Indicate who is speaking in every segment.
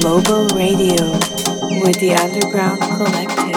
Speaker 1: Global Radio with the Underground Collective.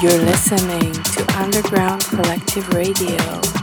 Speaker 1: You're listening to Underground Collective Radio.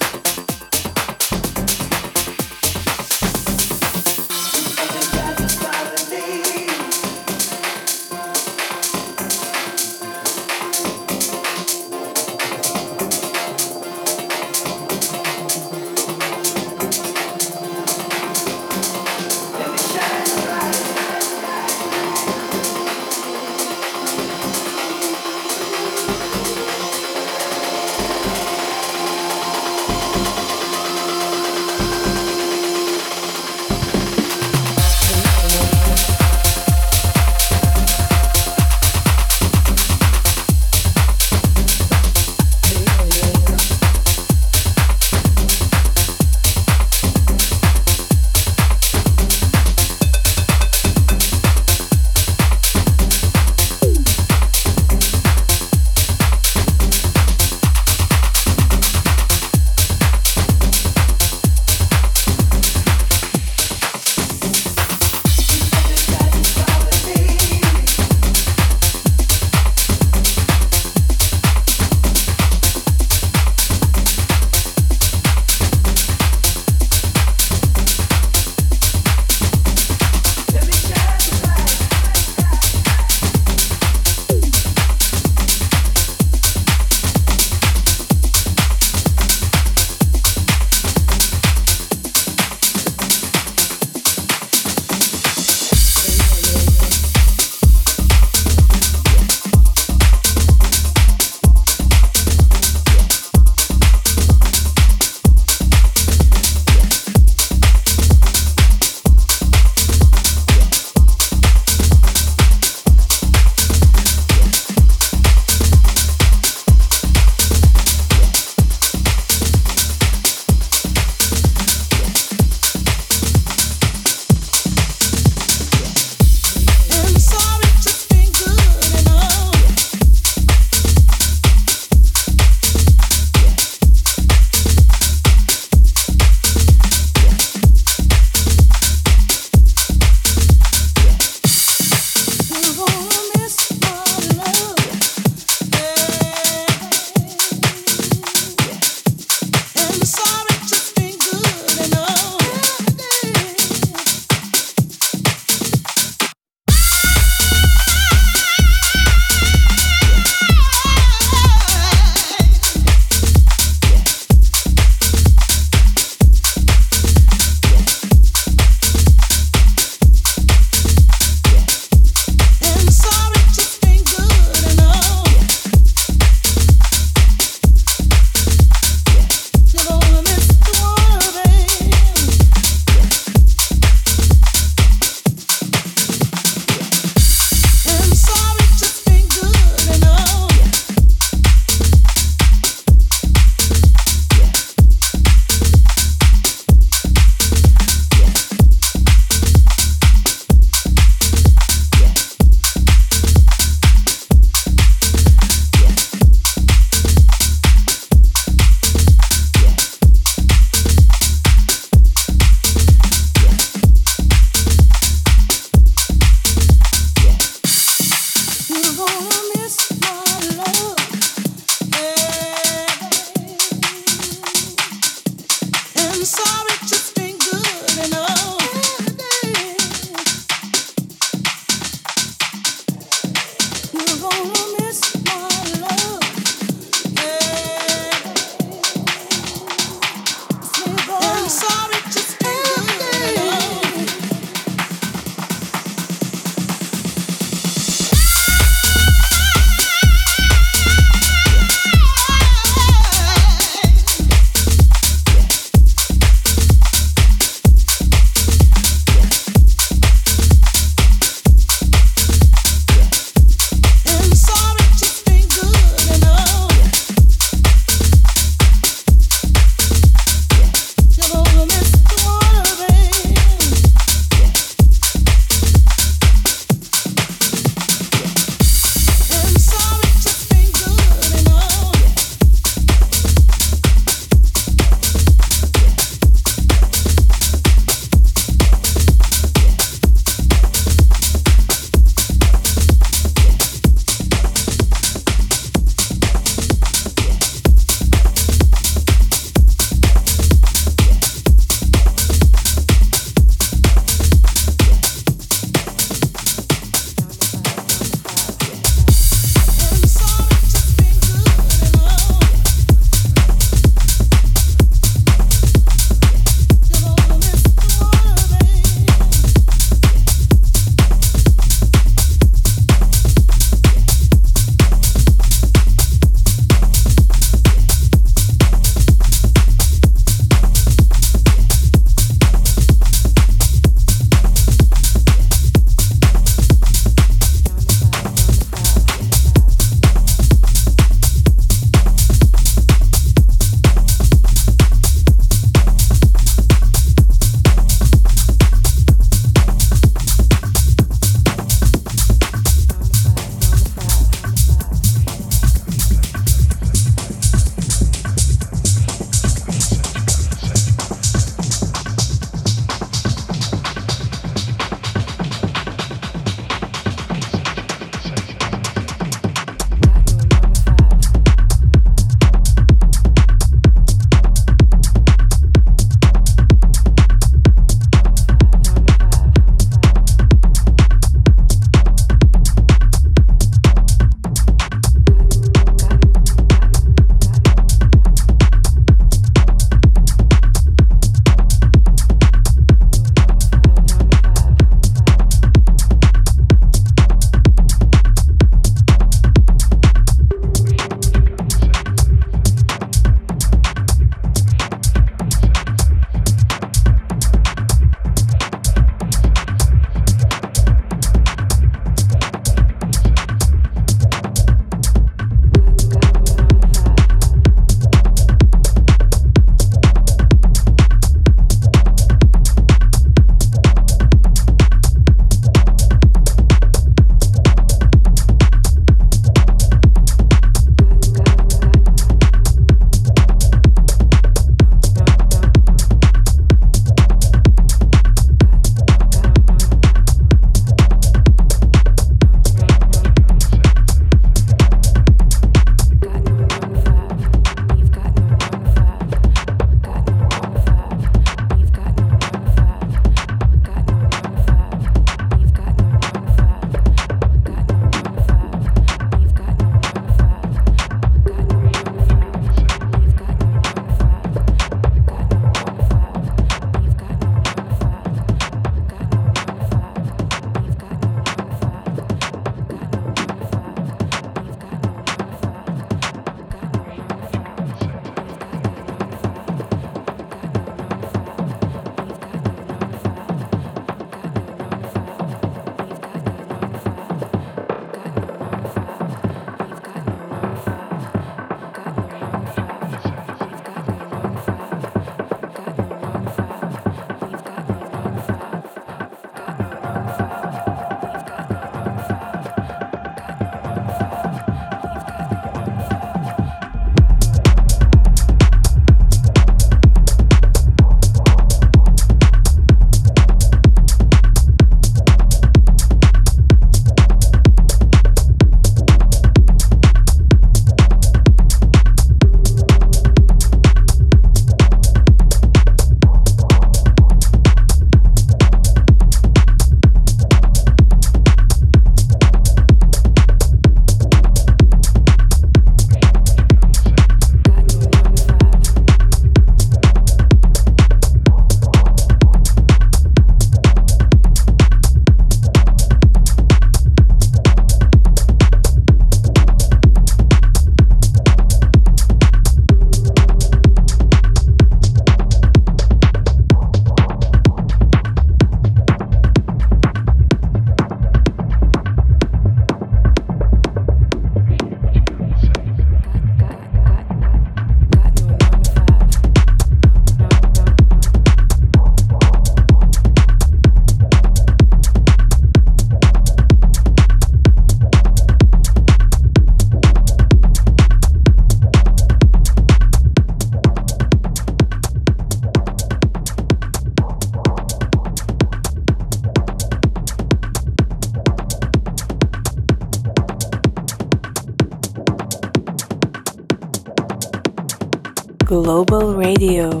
Speaker 1: Radio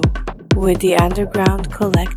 Speaker 1: with the Underground Collective.